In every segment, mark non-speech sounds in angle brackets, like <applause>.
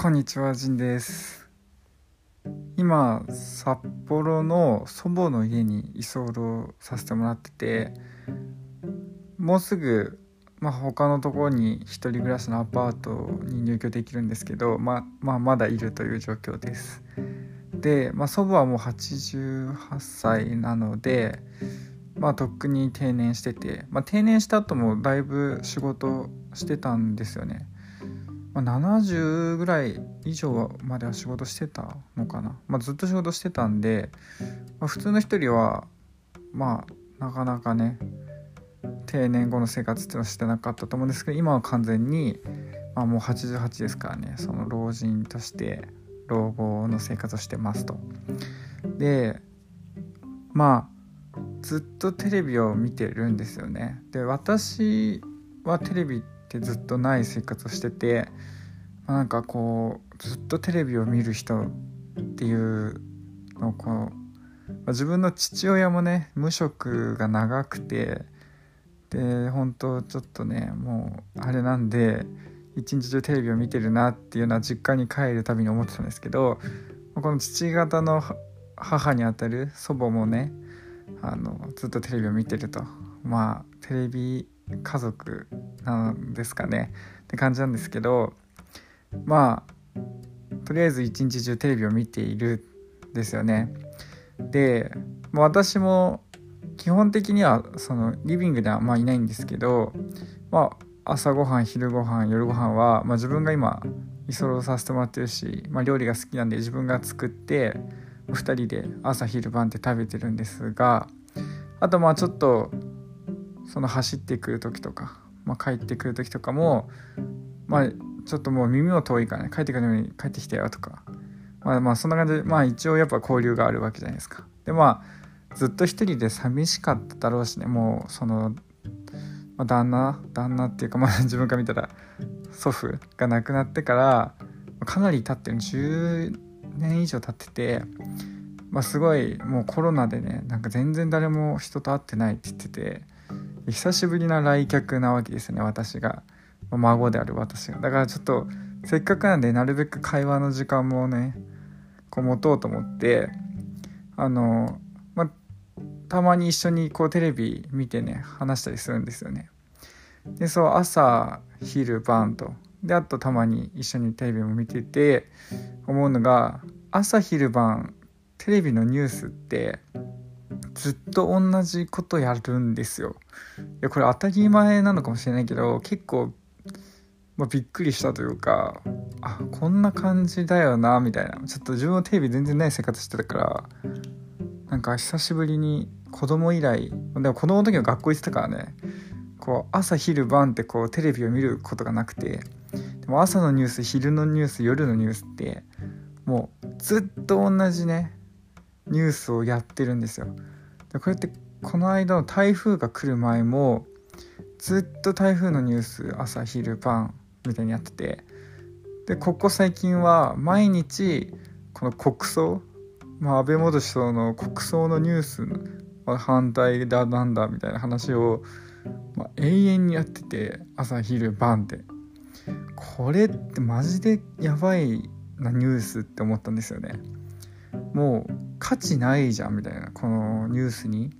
こんにちは、ジンです。今、札幌の祖母の家に居候させてもらってて、もうすぐ、まあ、他のところに一人暮らしのアパートに入居できるんですけど、ま、まあ、まだいるという状況です。で、まあ、祖母はもう88歳なので、まあ、とっくに定年してて、まあ、定年した後もだいぶ仕事してたんですよね。まあ、70ぐらい以上までは仕事してたのかな、まあ、ずっと仕事してたんで、まあ、普通の人はまあなかなかね定年後の生活っていうのはしてなかったと思うんですけど今は完全に、まあ、もう88ですからねその老人として老後の生活をしてますと。でまあずっとテレビを見てるんですよね。で私はテレビってずっとない生活をしてて、まあ、なんかこうずっとテレビを見る人っていうのをこう、まあ、自分の父親もね無職が長くてで本当ちょっとねもうあれなんで一日中テレビを見てるなっていうのは実家に帰るたびに思ってたんですけどこの父方の母にあたる祖母もねあのずっとテレビを見てると。まあテレビ家族なんですかねって感じなんですけどまあとりあえず一日中テレビを見ているんですよね。でも私も基本的にはそのリビングではまあいないんですけど、まあ、朝ごはん昼ごはん夜ごはんは、まあ、自分が今居候させてもらってるし、まあ、料理が好きなんで自分が作って2人で朝昼晩って食べてるんですがあとまあちょっとその走ってくる時とか、まあ、帰ってくる時とかもまあちょっともう耳も遠いからね帰ってくるのに帰ってきてよとか。まあまあそんな感じでまあ一応やっぱ交流があるわけじゃないですか。でまあずっと一人で寂しかっただろうしねもうその、まあ、旦那旦那っていうかまあ <laughs> 自分から見たら祖父が亡くなってからかなり経ってる10年以上経っててまあすごいもうコロナでねなんか全然誰も人と会ってないって言ってて久しぶりな来客なわけですね私が。孫である私が。だからちょっとせっかくなんでなるべく会話の時間もねこう持とうと思ってあのまあたまに一緒にこうテレビ見てね話したりするんですよね。でそう朝昼晩と。であとたまに一緒にテレビも見てて思うのが朝昼晩テレビのニュースってずっと同じことやるんですよ。いやこれ当たり前なのかもしれないけど結構、まあ、びっくりしたというかあこんな感じだよなみたいなちょっと自分はテレビ全然ない生活してたからなんか久しぶりに子供以来でも子供の時は学校行ってたからねこう朝昼晩ってこうテレビを見ることがなくてでも朝のニュース昼のニュース夜のニュースってもうずっと同じねニュースをやってるんですよ。でこうやってこの間の台風が来る前もずっと台風のニュース朝昼晩みたいにやっててでここ最近は毎日この国葬、まあ、安倍元首相の国葬のニュース反対だなんだみたいな話を、まあ、永遠にやってて朝昼晩ってこれってマジでやばいなニュースって思ったんですよね。もう価値ないじゃんみたいなこのニュースに、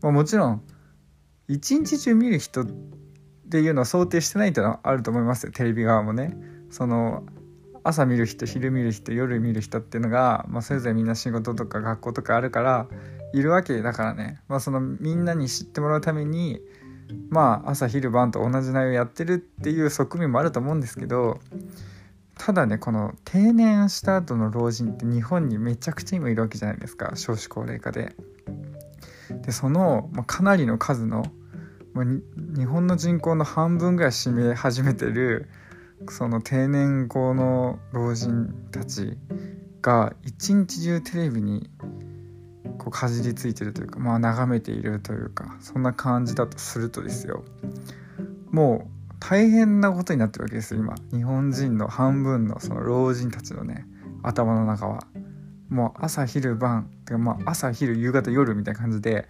まあ、もちろん一日中見る人っていうのは想定してないっていうのはあると思いますよ。テレビ側もね。その朝見る人昼見る人夜見る人っていうのが、まあ、それぞれみんな仕事とか学校とかあるからいるわけだからね、まあ、そのみんなに知ってもらうためにまあ朝昼晩と同じ内容やってるっていう側面もあると思うんですけどただねこの定年した後の老人って日本にめちゃくちゃ今いるわけじゃないですか少子高齢化で。でその、まあ、かなりの数の、まあ、日本の人口の半分ぐらい占め始めてるその定年後の老人たちが一日中テレビにこうかじりついてるというか、まあ、眺めているというかそんな感じだとするとですよもう大変なことになってるわけです今。日本人の半分のその老人たちのね頭の中は。もう朝昼晩てかまあ朝昼夕方夜みたいな感じで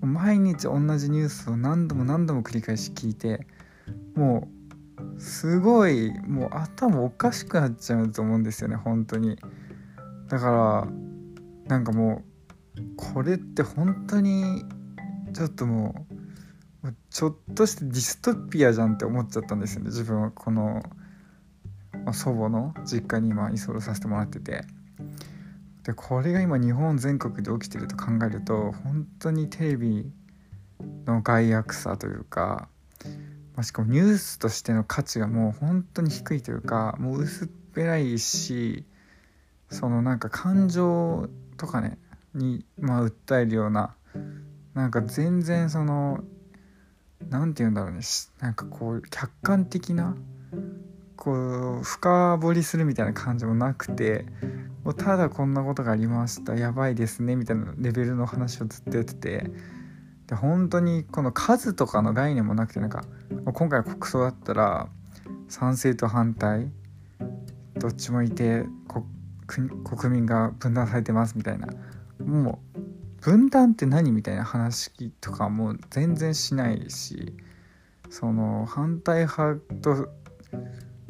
毎日同じニュースを何度も何度も繰り返し聞いてもうすごいもう頭おかしくなっちゃうと思うんですよね本当に。だからなんかもうこれって本当にちょっともうちょっとしてディストピアじゃんって思っちゃったんですよね。自分はこの、まあ、祖母の実家に今居候させてもらってて。でこれが今日本全国で起きてると考えると本当にテレビの害悪さというかまあ、しかもニュースとしての価値がもう本当に低いというかもう薄っぺらいしそのなんか感情とかねに、まあ、訴えるようななんか全然その何て言うんだろうね。なんかこう客観的なこう深掘りするみたいな感じもなくてもうただこんなことがありました。やばいですねみたいなレベルの話をずっとやってて。で本当にこの数とかの概念もなくてなんか今回国葬だったら賛成と反対どっちもいて国民が分断されてますみたいな。もう分断って何みたいな話とかも全然しないしその反対派と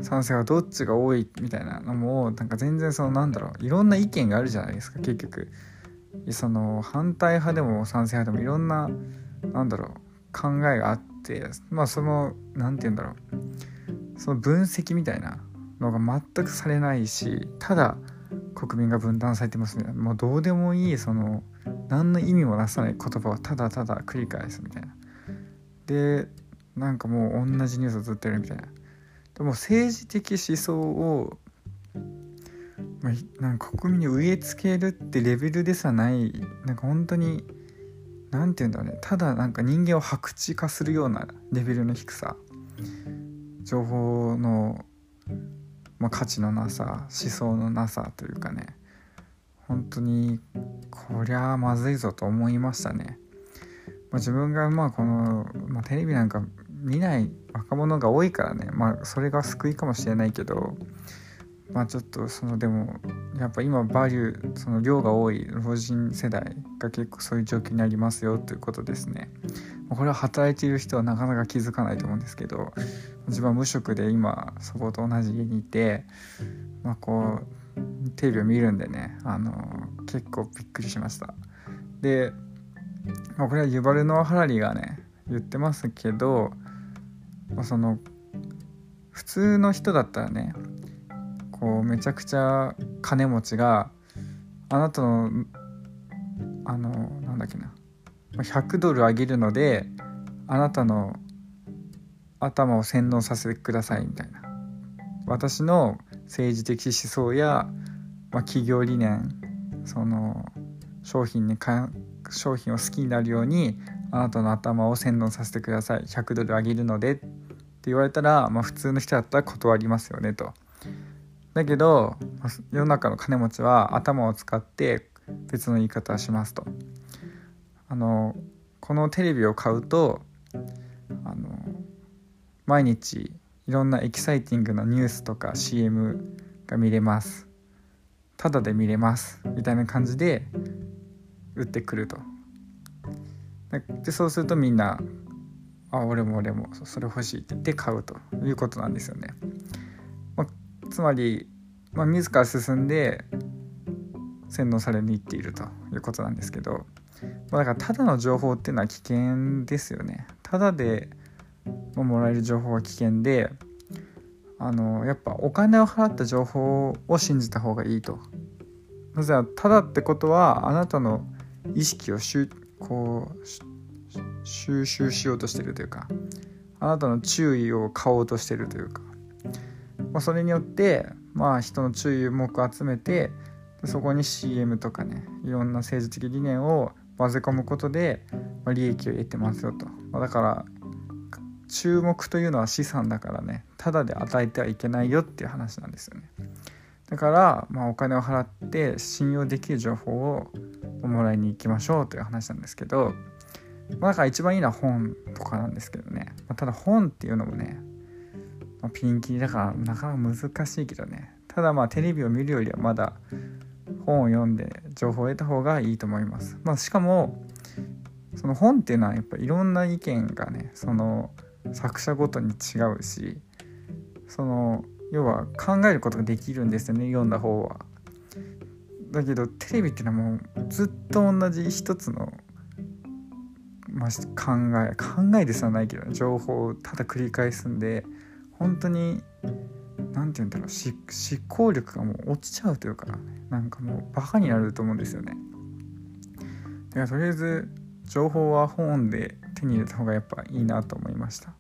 賛成はどっちが多いみたいなのもなんか全然そのなんだろういろんな意見があるじゃないですか結局。その反対派でも賛成派でもいろんななんだろう考えがあってまあその何て言うんだろうその分析みたいなのが全くされないしただ国民が分断されてますね。もうどうでもいいその何の意味もなさない言葉をただただ繰り返すみたいな。でなんかもう同じニュースをずっとやるみたいな。でも政治的思想を、なんか国民に植え付けるってレベルでさないなんか本当に何て言うんだろうね。ただなんか人間を白痴化するようなレベルの低さ。情報の、まあ、価値のなさ思想のなさというかね。本当にこりゃまずいぞと思いましたね。まあ、自分がまあこの、まあ、テレビなんか見ない若者が多いからねまあそれが救いかもしれないけどまあちょっとそのでもやっぱ今バリューその量が多い老人世代が結構そういう状況になりますよということですねこれは働いている人はなかなか気づかないと思うんですけど自分は無職で今祖母と同じ家にいてまあこうテレビを見るんでねあの結構びっくりしました。で、これはユバルノ・ハラリがね言ってますけど、まあ、その普通の人だったらねこうめちゃくちゃ金持ちがあなたのあのなんだっけな100ドルあげるのであなたの頭を洗脳させてくださいみたいな。私の政治的思想や、まあ、企業理念その商品にか商品を好きになるようにあなたの頭を洗脳させてください100ドルあげるのでって言われたら、まあ、普通の人だったら断りますよねと。だけど世の中の金持ちは頭を使って別の言い方をしますとあのこのテレビを買うとあの毎日いろんなエキサイティングなニュースとか CM が見れます。ただで見れますみたいな感じで売ってくると。でそうするとみんな「あ俺も俺もそれ欲しい」って言って買うということなんですよね。つまり、まあ、自ら進んで洗脳されに行っているということなんですけど、まあ、だからただの情報っていうのは危険ですよね。ただでもらえる情報は危険であのやっぱお金を払った情報を信じた方がいいと。なぜならただってことはあなたの意識をしゅこう収集しようとしてるというかあなたの注意を買おうとしてるというか。まあ、それによってまあ人の注意目を集めてそこに CM とかねいろんな政治的理念を混ぜ込むことで、まあ、利益を得てますよと、まあ、だから注目というのは資産だからね。ただで与えてはいけないよっていう話なんですよね。だから、まあ、お金を払って信用できる情報をもらいに行きましょうという話なんですけど、まあ、だから一番いいのは本とかなんですけどね、まあ、ただ本っていうのもねまあ、ピンキリだからなかなか難しいけどね。ただまあテレビを見るよりはまだ本を読んで情報を得た方がいいと思います、まあ、しかもその本っていうのはやっぱいろんな意見がねその作者ごとに違うしその要は考えることができるんですよね読んだ方は。だけどテレビっていうのはもうずっと同じ一つの、まあ、考え考えですらないけど情報をただ繰り返すんで本当に何て言うんだろう思考力がもう落ちちゃうというかなんかもうバカになると思うんですよね。だからとりあえず情報は本で手に入れた方がやっぱいいなと思いました。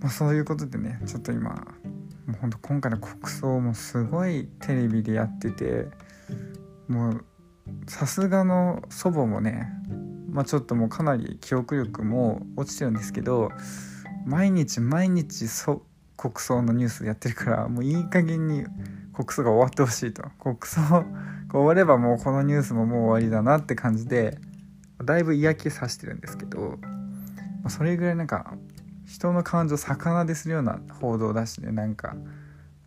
まあ、そういうことでねちょっと今もうほんと今回の国葬もすごいテレビでやっててもうさすがの祖母もねまあちょっともうかなり記憶力も落ちてるんですけど毎日毎日そ国葬のニュースでやってるからもういい加減に国葬が終わってほしいと国葬が終わればもうこのニュースももう終わりだなって感じでだいぶ嫌気さしてるんですけど、それぐらいなんか人の感情を逆なでするような報道だしねなんか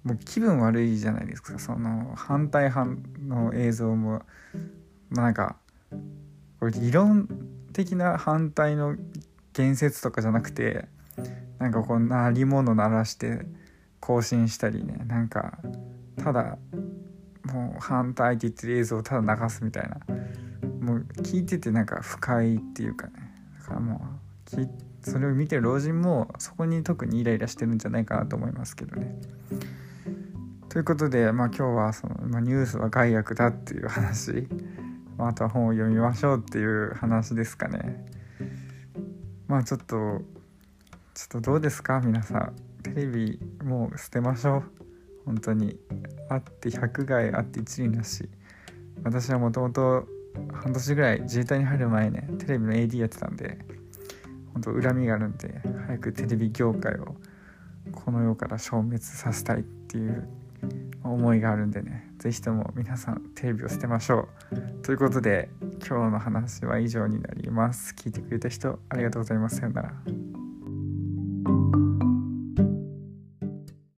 もう気分悪いじゃないですか。その反対派の映像もまあなんかこれ理論的な反対の言説とかじゃなくてなんかこう鳴り物鳴らして更新したりねなんかただもう反対って言ってる映像をただ流すみたいなもう聞いててなんか不快っていうかね。だからもうそれを見てる老人もそこに特にイライラしてるんじゃないかなと思いますけどね。ということで、まあ、今日はその、まあ、ニュースは害悪だっていう話、まあ、あとは本を読みましょうっていう話ですかね。まあちょっとちょっとどうですか？皆さん。テレビもう捨てましょう。本当に。あって100害あって一輪だし。私はもともと半年ぐらい自衛隊に入る前ねテレビの AD やってたんで本当恨みがあるんで早くテレビ業界をこの世から消滅させたいっていう思いがあるんでね是非とも皆さんテレビを捨てましょう。ということで今日の話は以上になります。聞いてくれた人ありがとうございます。さようなら。